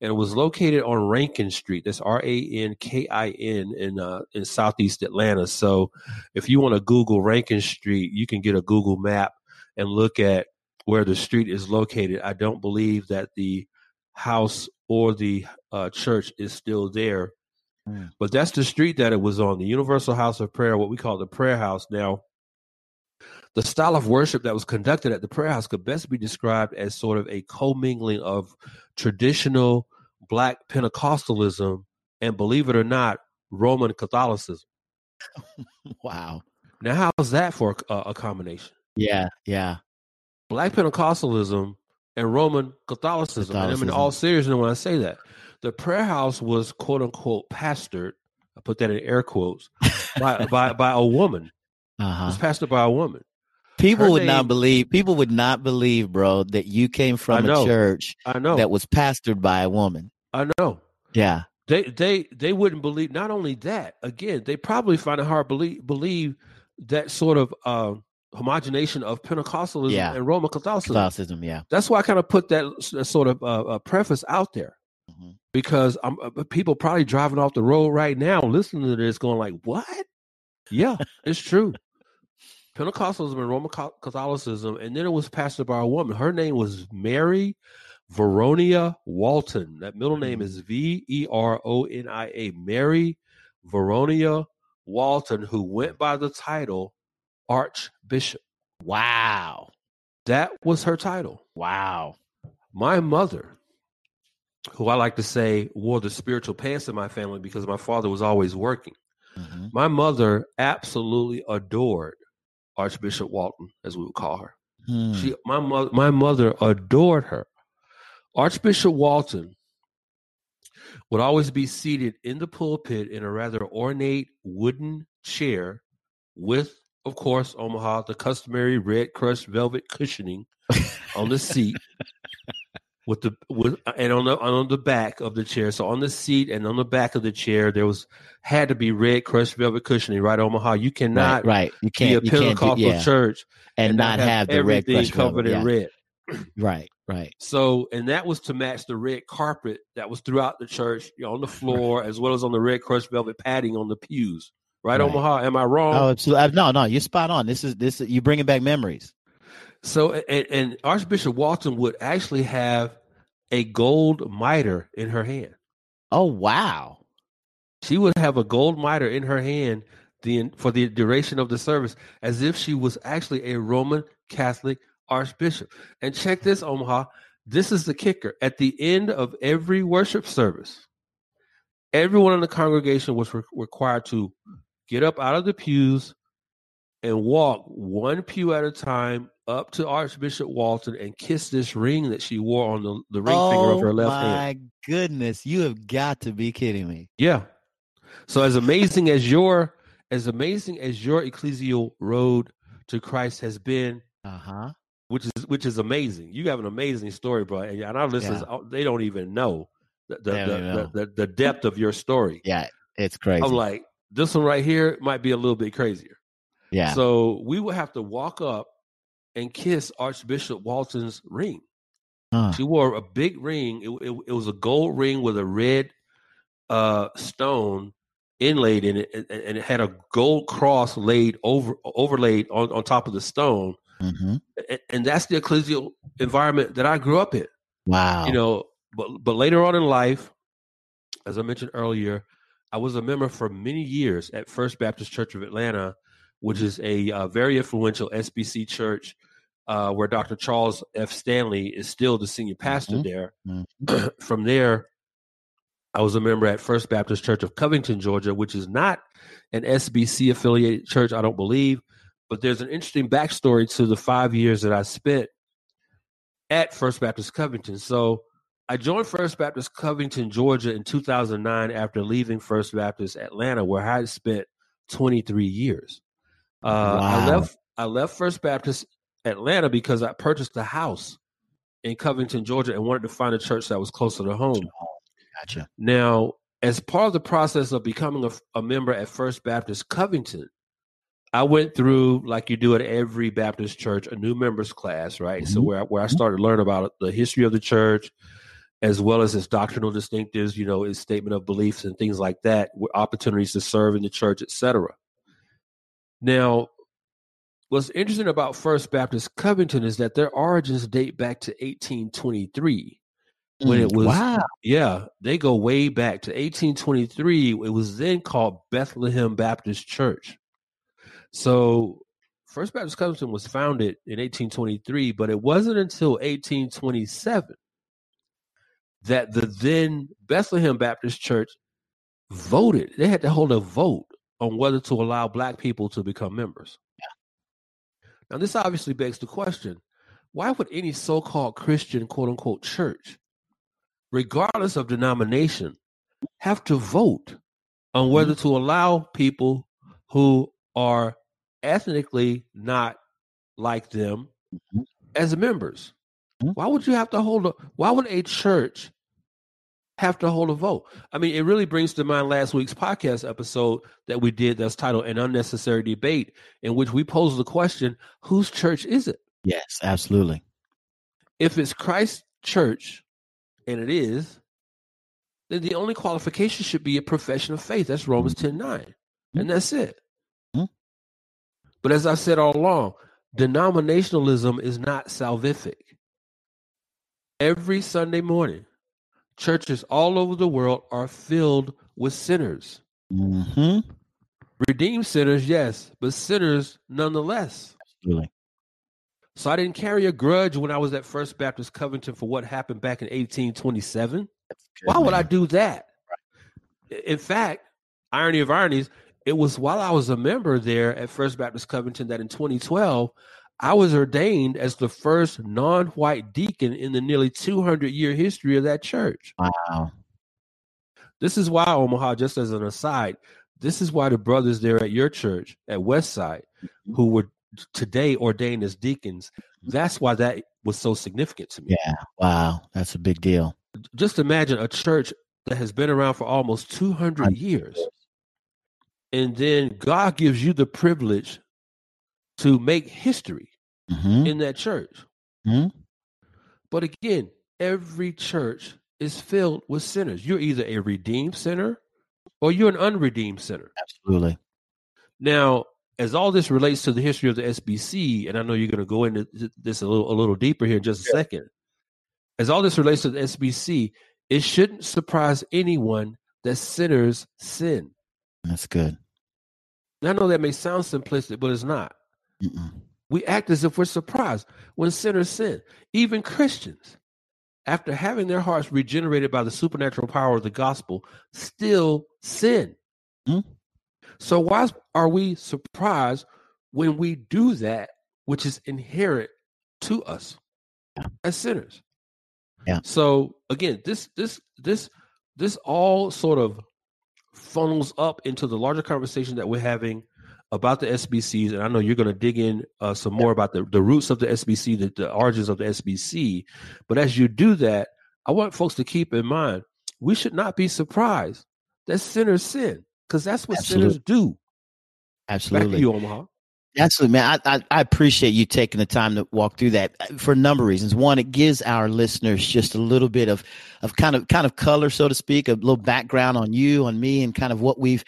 and it was located on Rankin Street. That's R A N K I N in uh, in Southeast Atlanta. So, if you want to Google Rankin Street, you can get a Google map and look at where the street is located. I don't believe that the house or the uh, church is still there, mm. but that's the street that it was on. The Universal House of Prayer, what we call the Prayer House now. The style of worship that was conducted at the prayer house could best be described as sort of a commingling of traditional black Pentecostalism and, believe it or not, Roman Catholicism. <laughs> wow. Now, how's that for a, a combination? Yeah, yeah. Black Pentecostalism and Roman Catholicism. Catholicism. And I'm in all seriousness when I say that. The prayer house was quote unquote pastored, I put that in air quotes, by, by, by a woman. Uh-huh. It was pastored by a woman. People Her would name, not believe. People would not believe, bro, that you came from a church. I know that was pastored by a woman. I know. Yeah. They they they wouldn't believe. Not only that, again, they probably find it hard believe believe that sort of uh, homogenation of Pentecostalism yeah. and Roman Catholicism. Catholicism, yeah. That's why I kind of put that sort of uh, uh, preface out there mm-hmm. because I'm, uh, people probably driving off the road right now listening to this, going like, "What? Yeah, it's true." Pentecostalism and Roman Catholicism, and then it was pastored by a woman. Her name was Mary Veronia Walton. That middle name is V E R O N I A. Mary Veronia Walton, who went by the title Archbishop. Wow. That was her title. Wow. My mother, who I like to say wore the spiritual pants in my family because my father was always working. Mm-hmm. My mother absolutely adored Archbishop Walton, as we would call her. Hmm. She, my mother, my mother adored her. Archbishop Walton would always be seated in the pulpit in a rather ornate wooden chair with, of course, Omaha, the customary red crushed velvet cushioning on the seat. <laughs> with the with and on the on the back of the chair. So on the seat and on the back of the chair, there was had to be red crushed velvet cushioning. Right, Omaha. You cannot right. right. You can't be a Pentecostal yeah. church and, and not, have, have the red covered velvet. in yeah. red. <clears throat> Right, right. So, and that was to match the red carpet that was throughout the church, you know, on the floor, as well as on the red crushed velvet padding on the pews. Right, right. Omaha? Am I wrong? Oh, absolutely. Uh, no, no, you're spot on. This is this. You bringing back memories. So, and, and Archbishop Walton would actually have a gold mitre in her hand. Oh wow! She would have a gold mitre in her hand the for the duration of the service, as if she was actually a Roman Catholic archbishop. And check this, Omaha. This is the kicker. At the end of every worship service, everyone in the congregation was re- required to get up out of the pews and walk one pew at a time up to Archbishop Walton and kiss this ring that she wore on the, the ring oh, finger of her left hand. Oh my goodness, you have got to be kidding me. Yeah. So as amazing as your as amazing as your ecclesial road to Christ has been, uh-huh which is which is amazing. You have an amazing story, bro, and our listeners yeah. they don't even know the the, the, know. the, the depth of your story. Yeah, it's crazy. I'm like this one right here might be a little bit crazier. Yeah. So we would have to walk up and kiss Archbishop Walton's ring. She wore a big ring. It, it, it, was a gold ring with a red uh, stone inlaid in it, and, and, it had a gold cross laid over overlaid on, on top of the stone. Mm-hmm. And, and, that's the ecclesial environment that I grew up in. Wow. You know, but but later on in life, as I mentioned earlier, I was a member for many years at First Baptist Church of Atlanta, which is a uh, very influential SBC church uh, where Dr. Charles F. Stanley is still the senior pastor mm-hmm. there. Mm-hmm. <clears throat> From there, I was a member at First Baptist Church of Covington, Georgia, which is not an SBC affiliated church, I don't believe. But there's an interesting backstory to the five years that I spent at First Baptist Covington. So I joined First Baptist Covington, Georgia in 2009 after leaving First Baptist Atlanta, where I had spent 23 years. Uh, wow. I left I left First Baptist Atlanta because I purchased a house in Covington, Georgia, and wanted to find a church that was closer to home. Gotcha. Now, as part of the process of becoming a, a member at First Baptist Covington, I went through like you do at every Baptist church a new members class, right? Mm-hmm. So where where I started to learn about the history of the church, as well as its doctrinal distinctives, you know, its statement of beliefs and things like that, opportunities to serve in the church, etc. Now, what's interesting about First Baptist Covington is that their origins date back to 1823 when it mm, was wow. yeah they go way back to 1823 it was then called bethlehem baptist church so, First Baptist Covington was founded in 1823, but it wasn't until 1827 that the then Bethlehem Baptist Church voted. They had to hold a vote on whether to allow black people to become members. Now, this obviously begs the question why would any so called Christian, quote unquote, church, regardless of denomination, have to vote on whether mm-hmm. to allow people who are ethnically not like them mm-hmm. as members. Mm-hmm. Why would you have to hold a why would a church have to hold a vote? I mean, it really brings to mind last week's podcast episode that we did that's titled An Unnecessary Debate, in which we posed the question, whose church is it? Yes, absolutely. If it's Christ's church, and it is, then the only qualification should be a profession of faith. That's Romans mm-hmm. 10 9. Mm-hmm. And that's it. Mm-hmm. But as I said all along, denominationalism is not salvific. Every Sunday morning, churches all over the world are filled with sinners. Mm-hmm. Redeemed sinners, yes, but sinners nonetheless. Absolutely. So I didn't carry a grudge when I was at First Baptist Covington for what happened back in 1827. Why would I do that? In fact, irony of ironies, it was while I was a member there at First Baptist Covington that in 2012, I was ordained as the first non white deacon in the nearly 200 year history of that church. Wow. This is why, Omaha, just as an aside, this is why the brothers there at your church at Westside, mm-hmm. who were today ordained as deacons, that's why that was so significant to me. Yeah. Wow. That's a big deal. Just imagine a church that has been around for almost 200 years. And then God gives you the privilege to make history mm-hmm. in that church. Mm-hmm. But again, every church is filled with sinners. You're either a redeemed sinner or you're an unredeemed sinner. Absolutely. Now, as all this relates to the history of the SBC, and I know you're going to go into this a little a little deeper here in just a yeah. second. As all this relates to the SBC, it shouldn't surprise anyone that sinners sin. That's good. I know that may sound simplistic, but it's not. Mm-mm. We act as if we're surprised when sinners sin. Even Christians, after having their hearts regenerated by the supernatural power of the gospel, still sin. Mm-hmm. So why are we surprised when we do that, which is inherent to us yeah. as sinners? Yeah. So again, this this this this all sort of funnels up into the larger conversation that we're having about the SBCs, and I know you're going to dig in uh, some more about the, the roots of the SBC, the, the origins of the SBC. But as you do that, I want folks to keep in mind we should not be surprised that sinners sin because that's what Absolutely. sinners do. Absolutely. Back to you, Omaha. Absolutely, man. I, I, I, appreciate you taking the time to walk through that uh, for a number of reasons. One, it gives our listeners just a little bit of, of kind of kind of color, so to speak, a little background on you, on me, and kind of what we've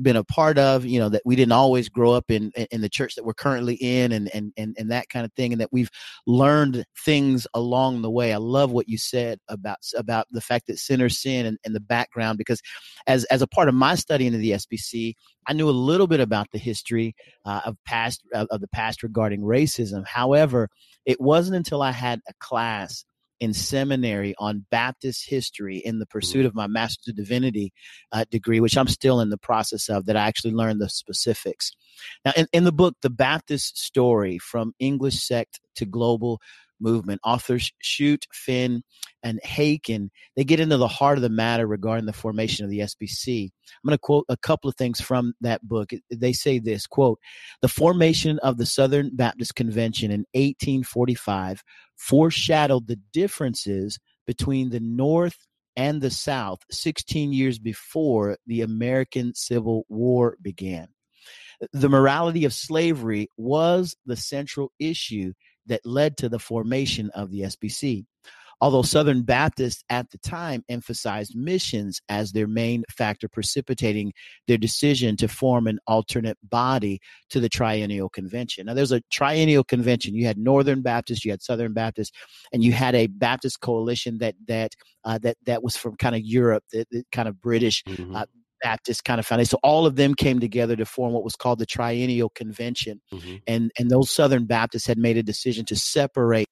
been a part of. You know that we didn't always grow up in in the church that we're currently in, and and and, and that kind of thing, and that we've learned things along the way. I love what you said about about the fact that sinners sin and, and the background, because as as a part of my study into the SBC, I knew a little bit about the history uh, of past of the past regarding racism. However, it wasn't until I had a class in seminary on Baptist history in the pursuit of my Master's of Divinity uh, degree, which I'm still in the process of, that I actually learned the specifics. Now, in, in the book, The Baptist Story From English Sect to Global movement. Authors Chute, Finn, and Haykin, they get into the heart of the matter regarding the formation of the SBC. I'm going to quote a couple of things from that book. They say this, quote, the formation of the Southern Baptist Convention in 1845 foreshadowed the differences between the North and the South 16 years before the American Civil War began. The morality of slavery was the central issue that led to the formation of the SBC. Although Southern Baptists at the time emphasized missions as their main factor precipitating their decision to form an alternate body to the Triennial Convention. Now, there's a Triennial Convention. You had Northern Baptists, you had Southern Baptists, and you had a Baptist coalition that that uh, that that was from kind of Europe, the, the kind of British mm-hmm. uh, Baptist kind of foundation. So all of them came together to form what was called the Triennial Convention. Mm-hmm. And, and those Southern Baptists had made a decision to separate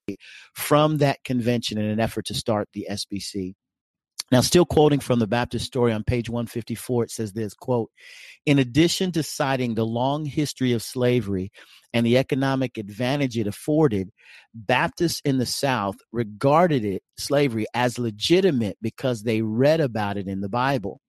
from that convention in an effort to start the SBC. Now, still quoting from the Baptist story on page 154, it says this quote, in addition to citing the long history of slavery and the economic advantage it afforded, Baptists in the South regarded it, slavery, as legitimate because they read about it in the Bible.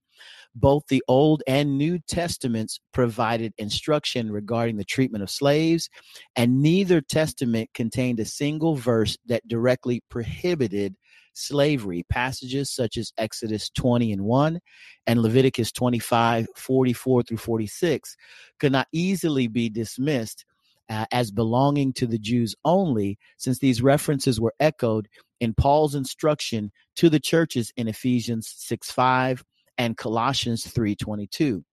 Both the Old and New Testaments provided instruction regarding the treatment of slaves, and neither testament contained a single verse that directly prohibited slavery. Passages such as Exodus 20 and 1 and Leviticus 25, 44 through 46 could not easily be dismissed uh, as belonging to the Jews only, since these references were echoed in Paul's instruction to the churches in Ephesians 6 5 and Colossians 3 22.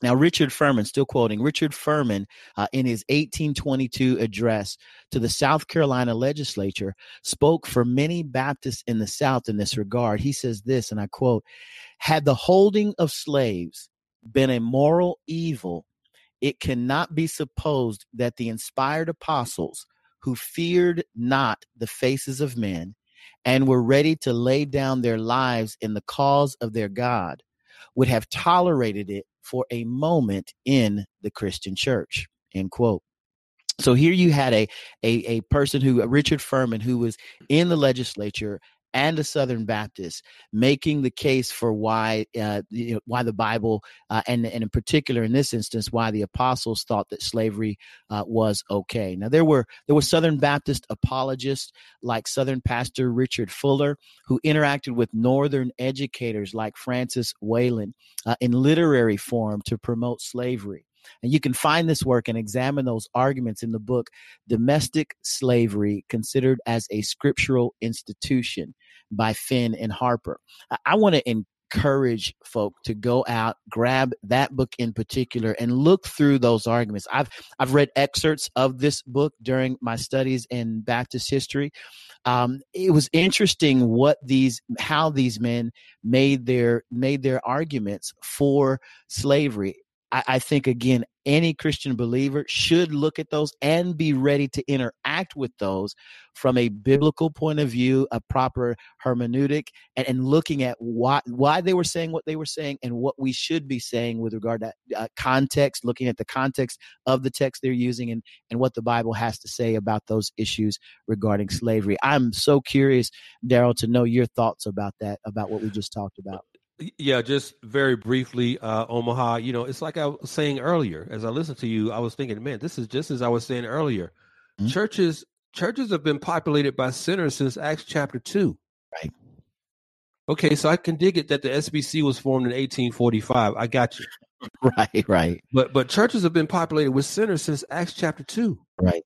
Now, Richard Furman, still quoting Richard Furman uh, in his 1822 address to the South Carolina legislature, spoke for many Baptists in the South in this regard. He says this, and I quote Had the holding of slaves been a moral evil, it cannot be supposed that the inspired apostles who feared not the faces of men and were ready to lay down their lives in the cause of their God would have tolerated it for a moment in the Christian church. End quote. So here you had a, a, a person who, Richard Furman, who was in the legislature and a Southern Baptist, making the case for why uh, you know, why the Bible uh, and and in particular in this instance why the apostles thought that slavery uh, was okay. Now there were there were Southern Baptist apologists like Southern pastor Richard Fuller who interacted with Northern educators like Francis Wayland uh, in literary form to promote slavery. And you can find this work and examine those arguments in the book, Domestic Slavery Considered as a Scriptural Institution by Finn and Harper. I, I want to encourage folk to go out grab that book in particular and look through those arguments. I've i've read excerpts of this book during my studies in baptist history. Um, it was interesting what these how these men made their made their arguments for slavery I, I think again, any Christian believer should look at those and be ready to interact with those from a biblical point of view, a proper hermeneutic, and, and looking at why why they were saying what they were saying and what we should be saying with regard to uh, context, looking at the context of the text they're using and and what the Bible has to say about those issues regarding slavery. I'm so curious, Darrell, to know your thoughts about that, about what we just talked about. Yeah, just very briefly, uh, Omaha. You know, it's like I was saying earlier. As I listened to you, I was thinking, man, this is just as I was saying earlier. Mm-hmm. Churches, churches have been populated by sinners since Acts chapter two. Right. Okay, so I can dig it that the SBC was formed in 1845. I got you. <laughs> right, right. But but churches have been populated with sinners since Acts chapter two. Right.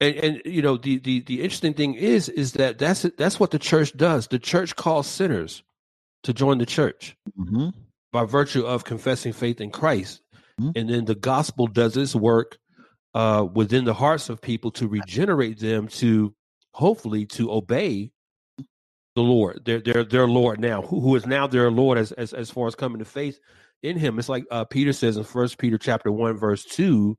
And and you know the the the interesting thing is is that that's that's what the church does. The church calls sinners to join the church mm-hmm. by virtue of confessing faith in Christ. Mm-hmm. And then the gospel does its work uh, within the hearts of people to regenerate them to hopefully to obey the Lord, their their their Lord now, who, who is now their Lord as, as as far as coming to faith in Him. It's like uh, Peter says in First Peter chapter one verse two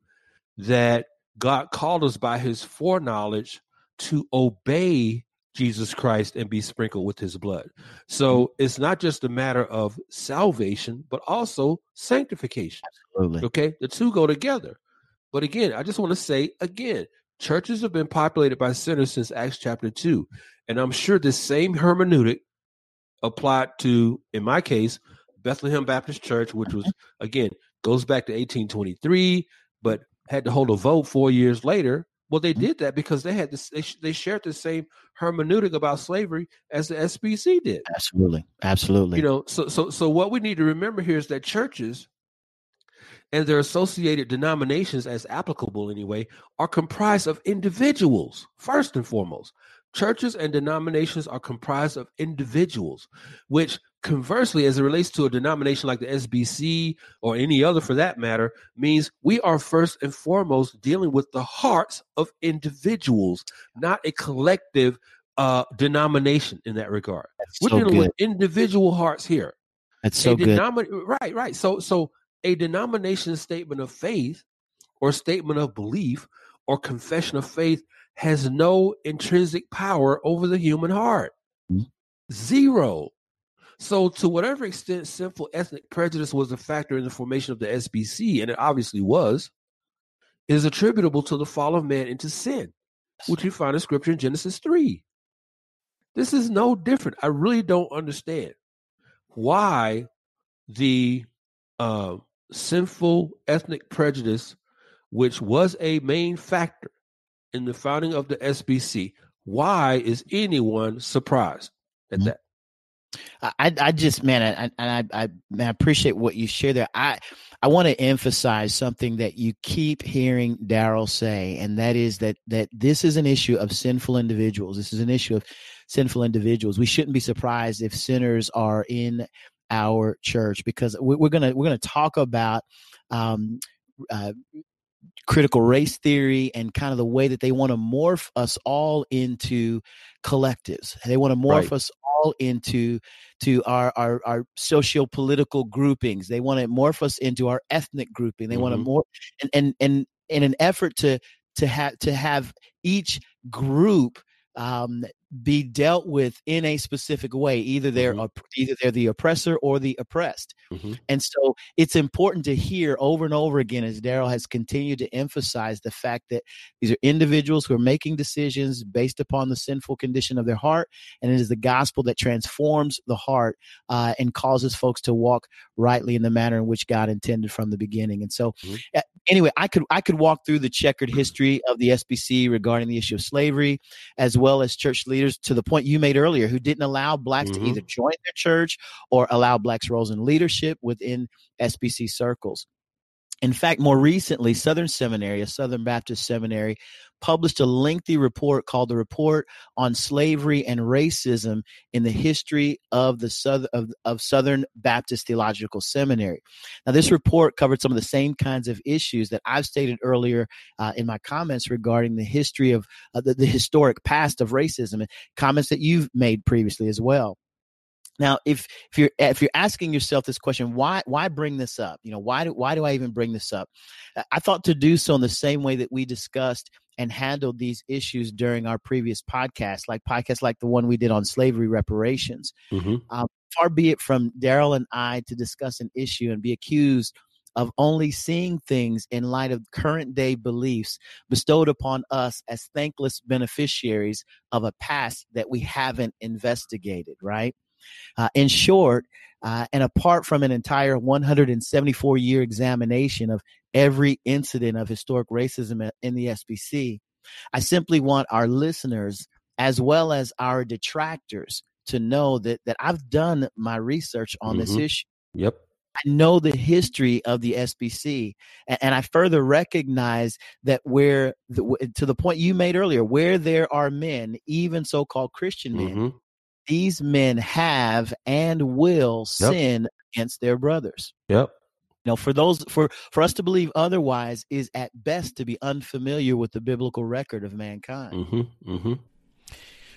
that God called us by His foreknowledge to obey Jesus Christ and be sprinkled with his blood. So mm-hmm. it's not just a matter of salvation, but also sanctification. Absolutely. Okay. The two go together. But again, I just want to say again, churches have been populated by sinners since Acts chapter 2. And I'm sure this same hermeneutic applied to, in my case, Bethlehem Baptist Church, which was, mm-hmm. again, goes back to 1823, but had to hold a vote four years later well, they did that because they had this. They, they shared the same hermeneutic about slavery as the SBC did. Absolutely, absolutely. You know, so so so what we need to remember here is that churches and their associated denominations, as applicable anyway, are comprised of individuals first and foremost. Churches and denominations are comprised of individuals, which conversely, as it relates to a denomination like the SBC or any other for that matter, means we are first and foremost dealing with the hearts of individuals, not a collective uh, denomination in that regard. That's We're so dealing good. with individual hearts here. That's so a good. right, right. So, so a denomination statement of faith or statement of belief or confession of faith has no intrinsic power over the human heart. Mm-hmm. Zero. So, to whatever extent sinful ethnic prejudice was a factor in the formation of the SBC, and it obviously was, is attributable to the fall of man into sin, which you find in Scripture in Genesis 3. This is no different. I really don't understand why the uh, sinful ethnic prejudice, which was a main factor in the founding of the SBC. Why is anyone surprised at mm-hmm. that? I, I just man, I, and I, I, I appreciate what you share there. I, I want to emphasize something that you keep hearing Darrell say, and that is that that this is an issue of sinful individuals. This is an issue of sinful individuals. We shouldn't be surprised if sinners are in our church because we're gonna we're gonna talk about um, uh, critical race theory and kind of the way that they want to morph us all into collectives. They want to morph right. us all into to our our, our socio political groupings. They want to morph us into our ethnic grouping. They mm-hmm. want to more and, and and in an effort to to have to have each group um, be dealt with in a specific way. Either they're mm-hmm. either they're the oppressor or the oppressed, mm-hmm. and so it's important to hear over and over again as Darrell has continued to emphasize the fact that these are individuals who are making decisions based upon the sinful condition of their heart, and it is the gospel that transforms the heart uh, and causes folks to walk rightly in the manner in which God intended from the beginning. And so, mm-hmm. Anyway, I could I could walk through the checkered history of the SBC regarding the issue of slavery, as well as church leaders to the point you made earlier, who didn't allow blacks mm-hmm. to either join their church or allow blacks roles in leadership within SBC circles. In fact, more recently, Southern Seminary, a Southern Baptist seminary, published a lengthy report called the Report on Slavery and Racism in the History of the Southern, of, of Southern Baptist Theological Seminary. Now, this report covered some of the same kinds of issues that I've stated earlier uh, in my comments regarding the history of uh, the, the historic past of racism and comments that you've made previously as well. Now, if if you're if you're asking yourself this question, why why bring this up? You know, why do why do I even bring this up? I thought to do so in the same way that we discussed and handled these issues during our previous podcast, like podcasts like the one we did on slavery reparations. Mm-hmm. Um, far be it from Darrell and I to discuss an issue and be accused of only seeing things in light of current day beliefs bestowed upon us as thankless beneficiaries of a past that we haven't investigated, right? Uh, in short, uh, and apart from an entire 174 year examination of every incident of historic racism in the SBC, I simply want our listeners as well as our detractors to know that that I've done my research on mm-hmm. this issue. Yep. I know the history of the SBC, and, and I further recognize that where the, to the point you made earlier, where there are men, even so-called Christian men, mm-hmm these men have and will yep. sin against their brothers. Yep. You know, for those for for us to believe otherwise is at best to be unfamiliar with the biblical record of mankind. Mm-hmm, mm-hmm.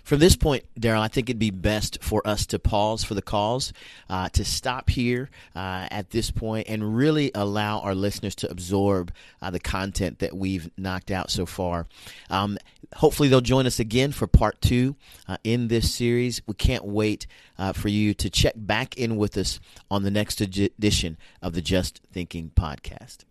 From this point, Darrell, I think it'd be best for us to pause for the cause, uh, to stop here uh, at this point, and really allow our listeners to absorb uh, the content that we've knocked out so far. Um, hopefully, they'll join us again for part two uh, in this series. We can't wait uh, for you to check back in with us on the next edition of the Just Thinking podcast.